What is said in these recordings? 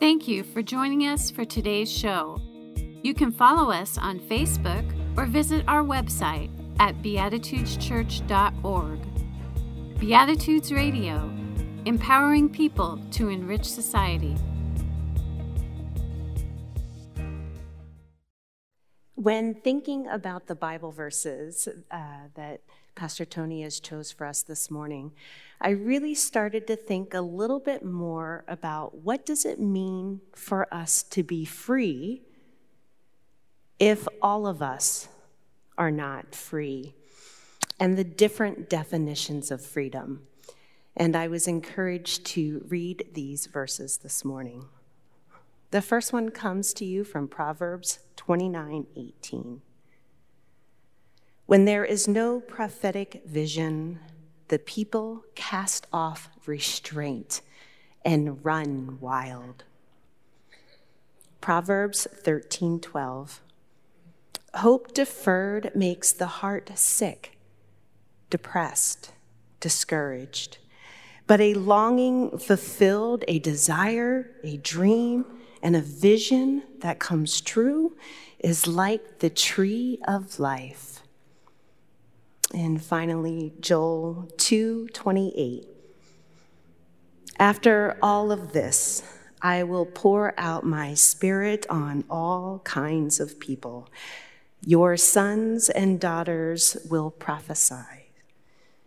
Thank you for joining us for today's show. You can follow us on Facebook or visit our website at beatitudeschurch.org. Beatitudes Radio, empowering people to enrich society. When thinking about the Bible verses uh, that Pastor Tony has chose for us this morning, I really started to think a little bit more about what does it mean for us to be free if all of us are not free, and the different definitions of freedom. And I was encouraged to read these verses this morning. The first one comes to you from Proverbs 29 18. When there is no prophetic vision, the people cast off restraint and run wild. Proverbs 13:12 Hope deferred makes the heart sick, depressed, discouraged. But a longing fulfilled, a desire, a dream, and a vision that comes true is like the tree of life. And finally, Joel 2:28. After all of this, I will pour out my spirit on all kinds of people. Your sons and daughters will prophesy.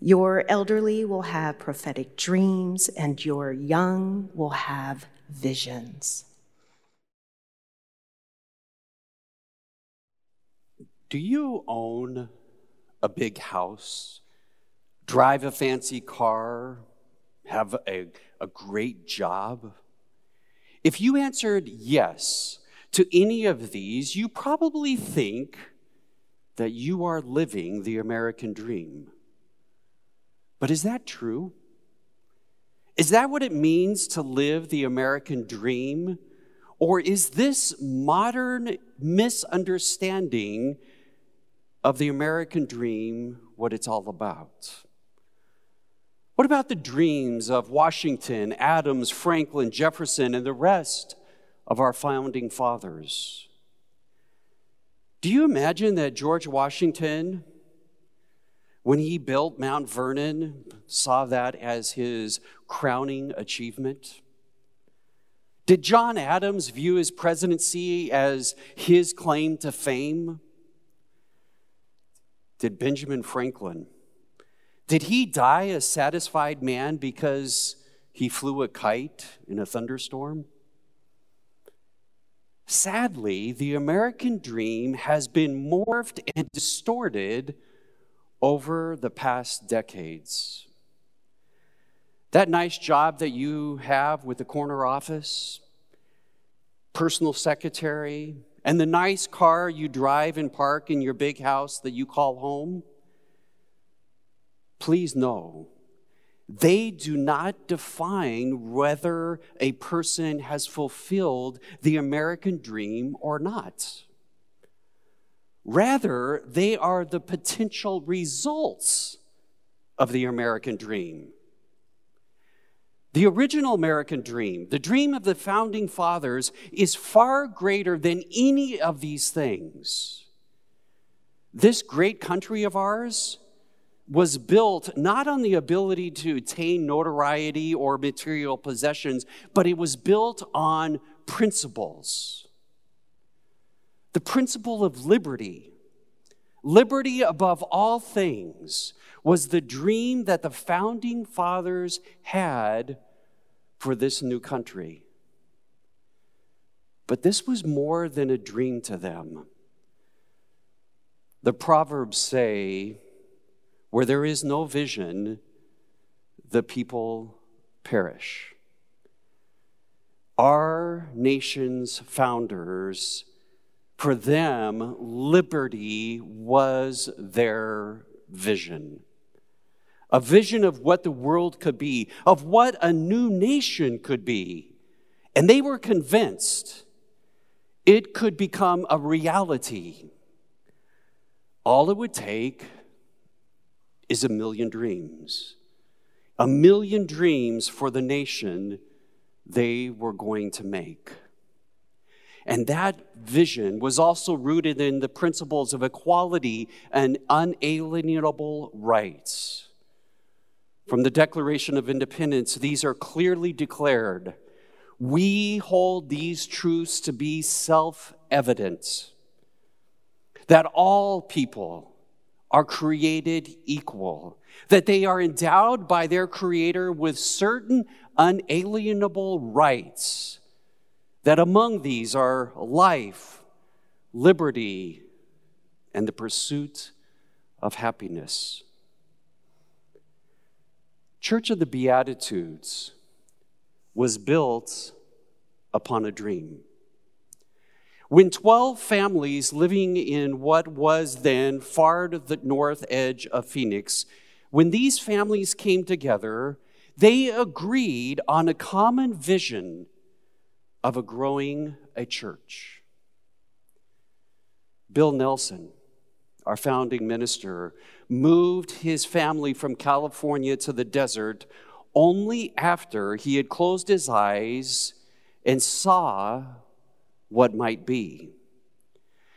Your elderly will have prophetic dreams, and your young will have visions. Do you own a big house, drive a fancy car, have a, a great job? If you answered yes, to any of these, you probably think that you are living the American dream. But is that true? Is that what it means to live the American dream? Or is this modern misunderstanding of the American dream what it's all about? What about the dreams of Washington, Adams, Franklin, Jefferson, and the rest of our founding fathers. Do you imagine that George Washington, when he built Mount Vernon, saw that as his crowning achievement? Did John Adams view his presidency as his claim to fame? Did Benjamin Franklin? Did he die a satisfied man because he flew a kite in a thunderstorm? Sadly, the American dream has been morphed and distorted over the past decades. That nice job that you have with the corner office, personal secretary, and the nice car you drive and park in your big house that you call home, please know they do not define whether a person has fulfilled the American dream or not. Rather, they are the potential results of the American dream. The original American dream, the dream of the founding fathers, is far greater than any of these things. This great country of ours was built not on the ability to attain notoriety or material possessions, but it was built on principles. The principle of liberty. Liberty above all things was the dream that the founding fathers had for this new country. But this was more than a dream to them. The Proverbs say, where there is no vision, the people perish. Our nation's founders, for them, liberty was their vision. A vision of what the world could be, of what a new nation could be. And they were convinced it could become a reality. All it would take is a million dreams. A million dreams for the nation they were going to make. And that vision was also rooted in the principles of equality and unalienable rights. From the Declaration of Independence, these are clearly declared. We hold these truths to be self evident that all people are created equal, that they are endowed by their Creator with certain unalienable rights that among these are life, liberty, and the pursuit of happiness. Church of the Beatitudes was built upon a dream. When 12 families living in what was then far to the north edge of Phoenix, when these families came together, they agreed on a common vision of a growing a church. Bill Nelson, our founding minister, moved his family from California to the desert only after he had closed his eyes and saw what might be.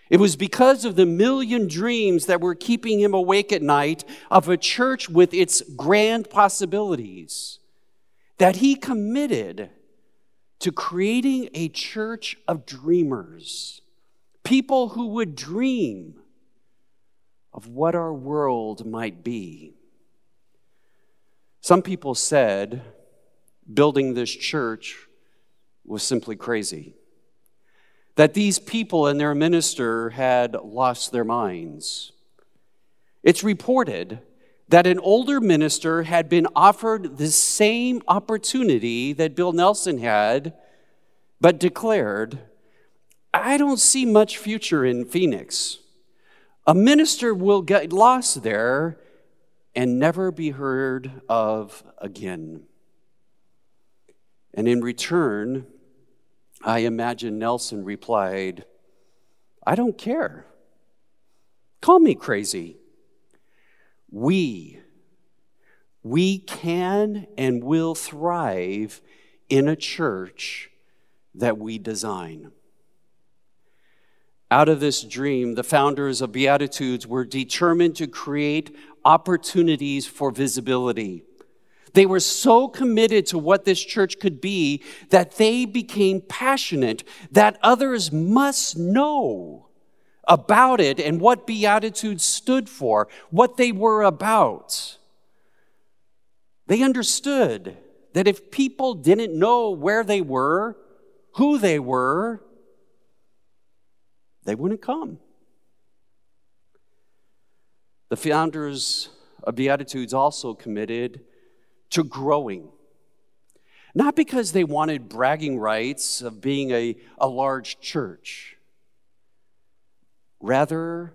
It was because of the million dreams that were keeping him awake at night of a church with its grand possibilities that he committed to creating a church of dreamers, people who would dream of what our world might be. Some people said building this church was simply crazy, that these people and their minister had lost their minds. It's reported that an older minister had been offered the same opportunity that Bill Nelson had, but declared, I don't see much future in Phoenix. A minister will get lost there and never be heard of again. And in return, I imagine Nelson replied, I don't care. Call me crazy we, we can and will thrive in a church that we design. Out of this dream, the founders of Beatitudes were determined to create opportunities for visibility. They were so committed to what this church could be that they became passionate that others must know about it and what Beatitudes stood for, what they were about. They understood that if people didn't know where they were, who they were, they wouldn't come. The founders of Beatitudes also committed to growing. Not because they wanted bragging rights of being a, a large church, rather,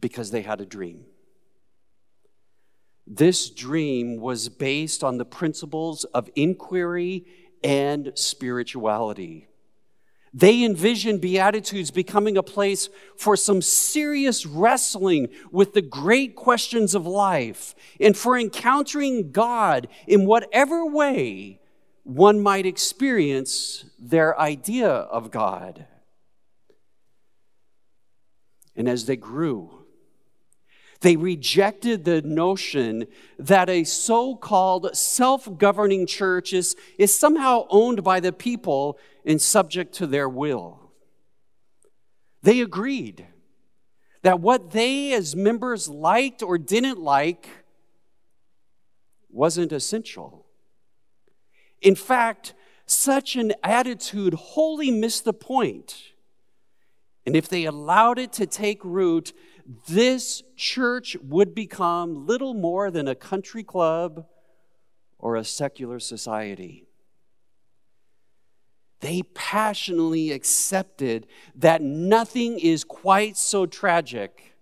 because they had a dream. This dream was based on the principles of inquiry and spirituality. They envisioned Beatitudes becoming a place for some serious wrestling with the great questions of life and for encountering God in whatever way one might experience their idea of God. And as they grew, they rejected the notion that a so called self governing church is, is somehow owned by the people and subject to their will. They agreed that what they as members liked or didn't like wasn't essential. In fact, such an attitude wholly missed the point and if they allowed it to take root, this church would become little more than a country club or a secular society. They passionately accepted that nothing is quite so tragic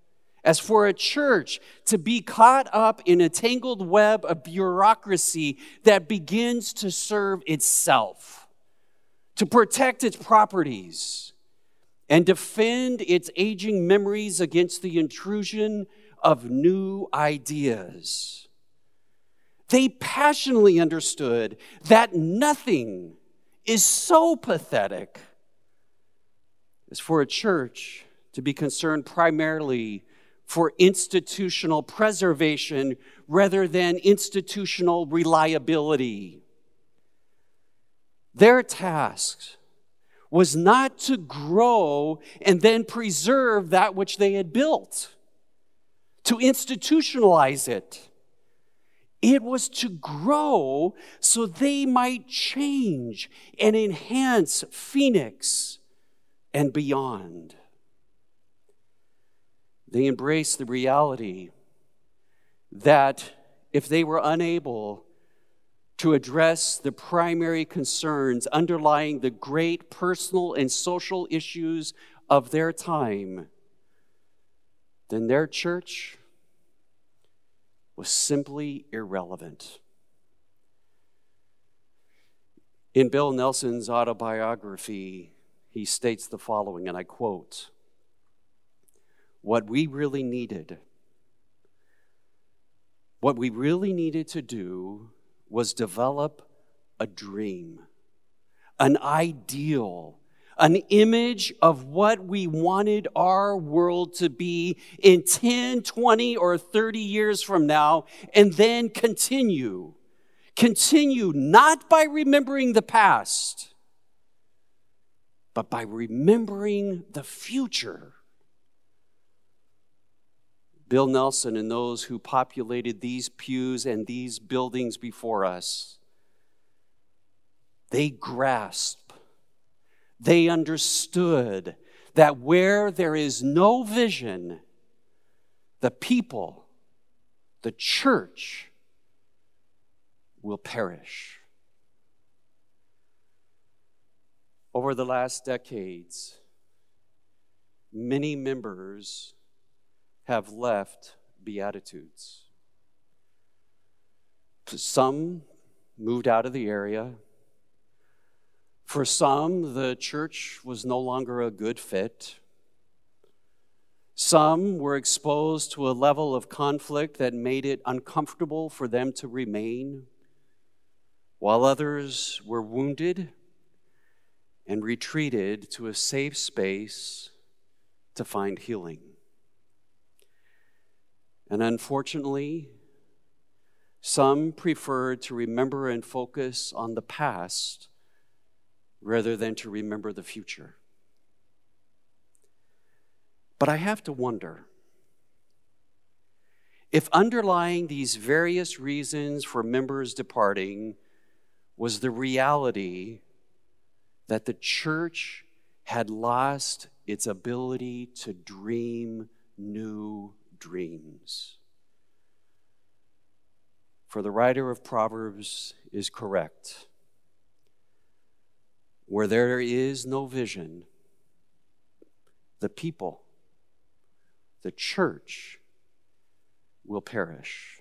as for a church to be caught up in a tangled web of bureaucracy that begins to serve itself, to protect its properties and defend its aging memories against the intrusion of new ideas. They passionately understood that nothing is so pathetic as for a church to be concerned primarily for institutional preservation rather than institutional reliability. Their task was not to grow and then preserve that which they had built, to institutionalize it. It was to grow so they might change and enhance Phoenix and beyond. They embraced the reality that if they were unable to address the primary concerns underlying the great personal and social issues of their time, then their church was simply irrelevant. In Bill Nelson's autobiography, he states the following, and I quote What we really needed, what we really needed to do was develop a dream, an ideal, an image of what we wanted our world to be in 10, 20, or 30 years from now, and then continue. Continue not by remembering the past, but by remembering the future. Bill Nelson and those who populated these pews and these buildings before us, they grasped, they understood that where there is no vision, the people, the church, will perish. Over the last decades, many members have left Beatitudes. Some moved out of the area. For some, the church was no longer a good fit. Some were exposed to a level of conflict that made it uncomfortable for them to remain, while others were wounded and retreated to a safe space to find healing. And unfortunately, some prefer to remember and focus on the past rather than to remember the future. But I have to wonder if underlying these various reasons for members departing was the reality that the church had lost its ability to dream new dreams. For the writer of Proverbs is correct. Where there is no vision, the people, the church, will perish.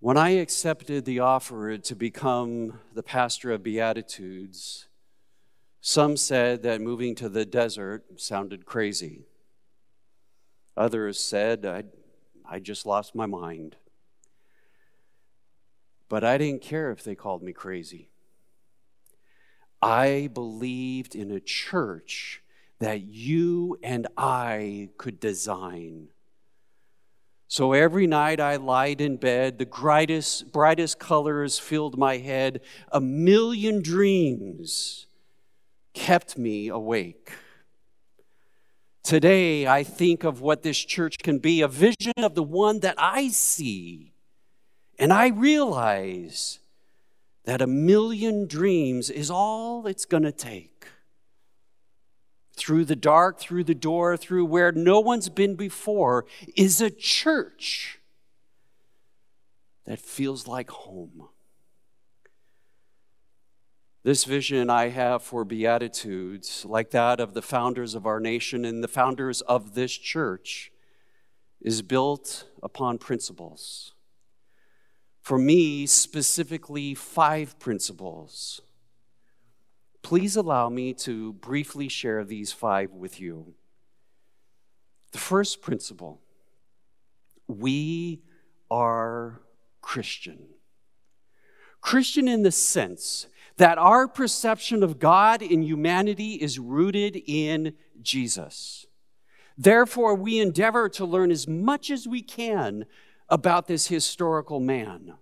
When I accepted the offer to become the pastor of Beatitudes, some said that moving to the desert sounded crazy. Others said, I, I just lost my mind. But I didn't care if they called me crazy. I believed in a church that you and I could design. So every night I lied in bed, the brightest, brightest colors filled my head, a million dreams kept me awake. Today, I think of what this church can be a vision of the one that I see. And I realize that a million dreams is all it's going to take. Through the dark, through the door, through where no one's been before, is a church that feels like home. This vision I have for Beatitudes, like that of the founders of our nation and the founders of this church, is built upon principles. For me, specifically, five principles. Please allow me to briefly share these five with you. The first principle we are Christian. Christian in the sense that our perception of God and humanity is rooted in Jesus. Therefore, we endeavor to learn as much as we can about this historical man.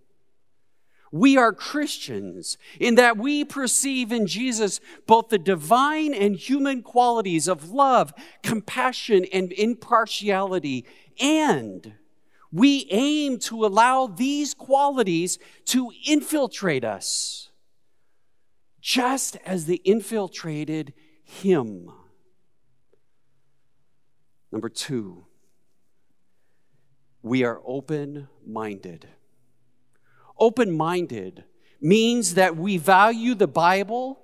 We are Christians in that we perceive in Jesus both the divine and human qualities of love, compassion, and impartiality, and we aim to allow these qualities to infiltrate us, just as they infiltrated him. Number two, we are open minded. Open minded means that we value the Bible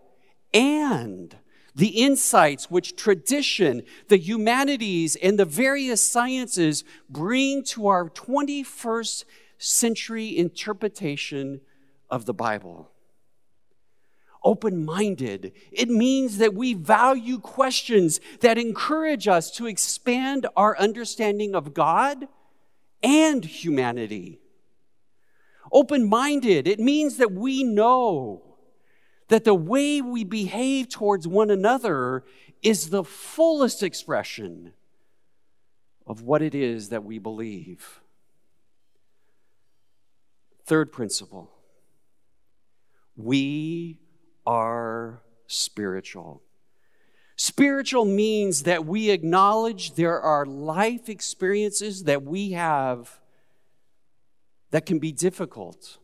and the insights which tradition, the humanities, and the various sciences bring to our 21st century interpretation of the Bible. Open minded, it means that we value questions that encourage us to expand our understanding of God and humanity. Open minded, it means that we know that the way we behave towards one another is the fullest expression of what it is that we believe. Third principle we are spiritual. Spiritual means that we acknowledge there are life experiences that we have that can be difficult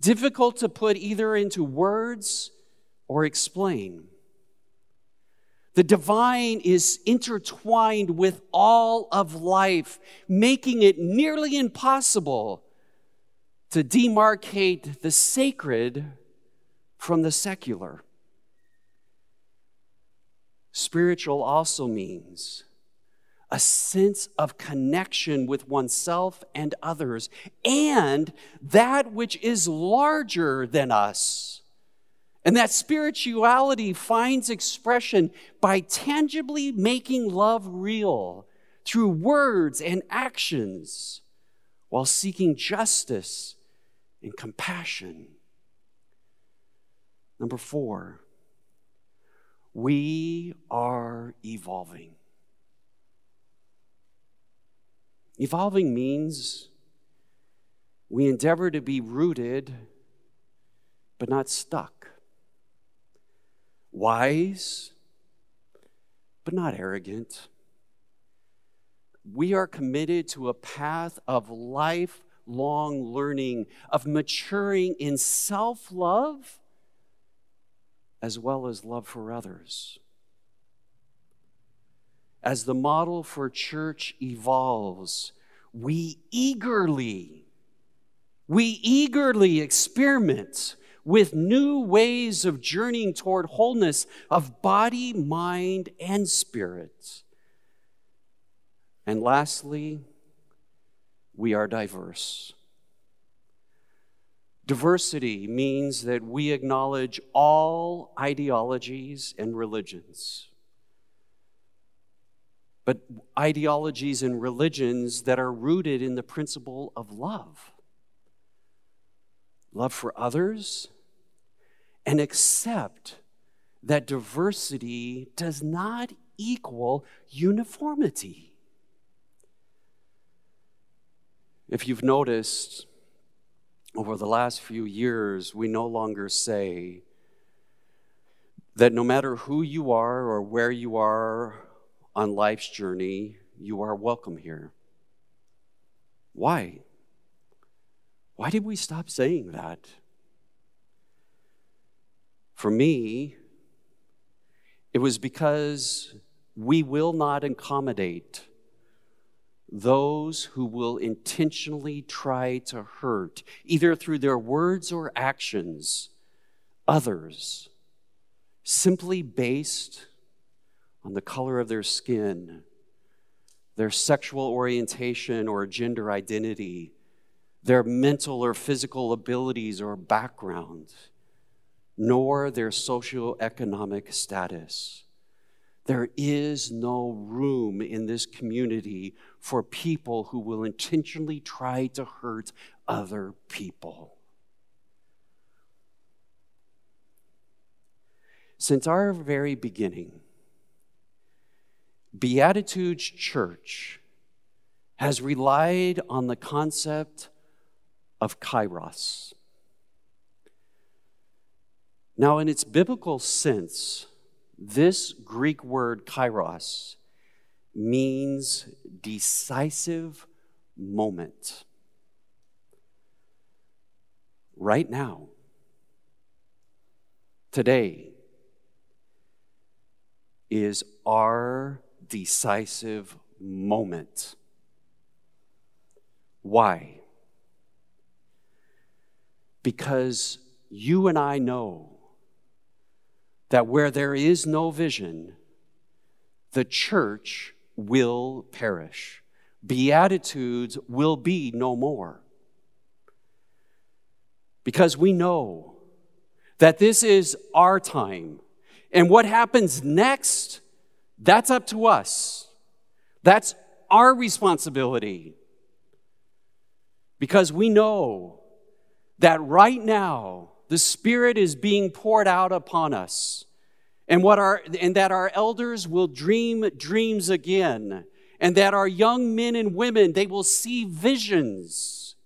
difficult to put either into words or explain. The divine is intertwined with all of life, making it nearly impossible to demarcate the sacred from the secular. Spiritual also means a sense of connection with oneself and others, and that which is larger than us. And that spirituality finds expression by tangibly making love real through words and actions while seeking justice and compassion. Number four, we are evolving. Evolving means we endeavor to be rooted but not stuck, wise but not arrogant. We are committed to a path of lifelong learning, of maturing in self love as well as love for others as the model for church evolves, we eagerly, we eagerly experiment with new ways of journeying toward wholeness of body, mind, and spirit. And lastly, we are diverse. Diversity means that we acknowledge all ideologies and religions but ideologies and religions that are rooted in the principle of love love for others, and accept that diversity does not equal uniformity. If you've noticed, over the last few years, we no longer say that no matter who you are or where you are on life's journey, you are welcome here. Why? Why did we stop saying that? For me, it was because we will not accommodate those who will intentionally try to hurt, either through their words or actions, others, simply based on the color of their skin, their sexual orientation or gender identity, their mental or physical abilities or background, nor their socioeconomic status. There is no room in this community for people who will intentionally try to hurt other people. Since our very beginning, Beatitudes Church has relied on the concept of kairos. Now, in its biblical sense, this Greek word kairos means decisive moment. Right now, today, is our decisive moment. Why? Because you and I know that where there is no vision, the church will perish. Beatitudes will be no more. Because we know that this is our time. And what happens next, that's up to us. That's our responsibility. Because we know that right now, the Spirit is being poured out upon us. And, what our, and that our elders will dream dreams again. And that our young men and women, they will see visions.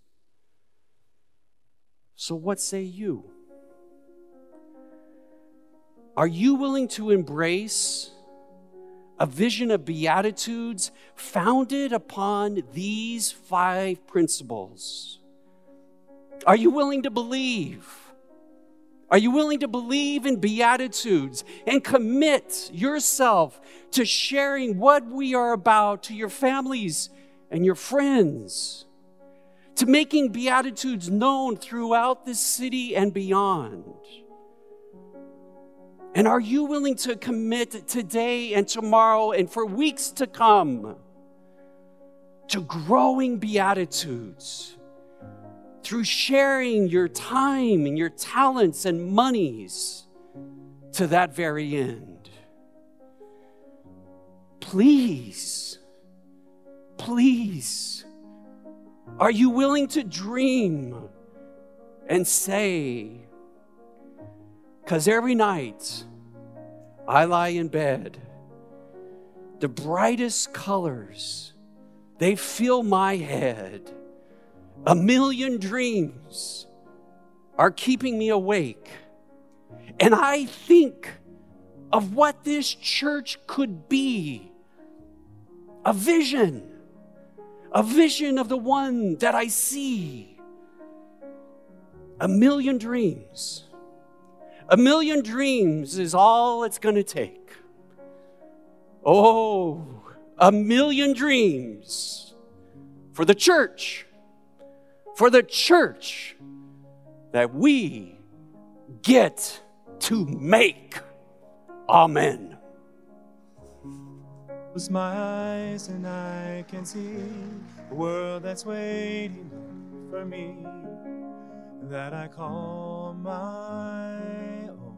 So, what say you? Are you willing to embrace a vision of Beatitudes founded upon these five principles? Are you willing to believe? Are you willing to believe in Beatitudes and commit yourself to sharing what we are about to your families and your friends? To making Beatitudes known throughout this city and beyond? And are you willing to commit today and tomorrow and for weeks to come to growing Beatitudes? Through sharing your time and your talents and monies to that very end. Please, please, are you willing to dream and say, because every night I lie in bed, the brightest colors, they fill my head a million dreams are keeping me awake. And I think of what this church could be a vision, a vision of the one that I see. A million dreams. A million dreams is all it's going to take. Oh, a million dreams for the church for the church that we get to make. Amen. Close my eyes and I can see a world that's waiting for me that I call my own.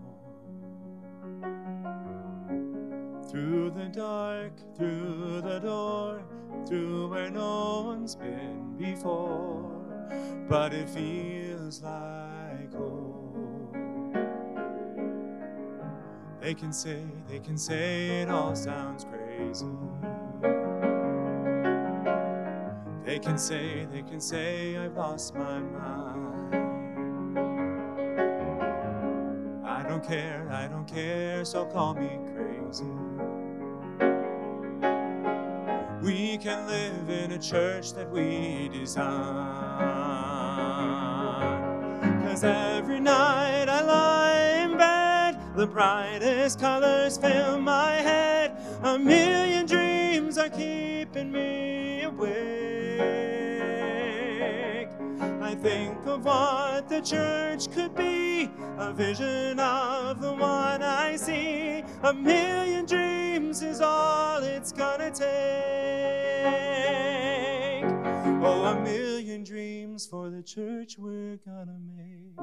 Through the dark, through the door, through where no one's been before but it feels like home. They can say, they can say it all sounds crazy. They can say, they can say I've lost my mind. I don't care, I don't care, so call me crazy. We can live in a church that we design. Cause every night I lie in bed, the brightest colors fill my head. A million dreams are keeping me awake. Think of what the church could be, a vision of the one I see. A million dreams is all it's gonna take. Oh, a million dreams for the church we're gonna make.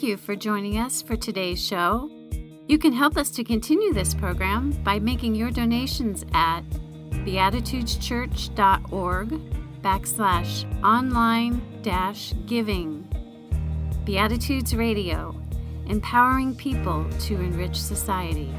Thank you for joining us for today's show. You can help us to continue this program by making your donations at beatitudeschurch.org backslash online dash giving. Beatitudes Radio, empowering people to enrich society.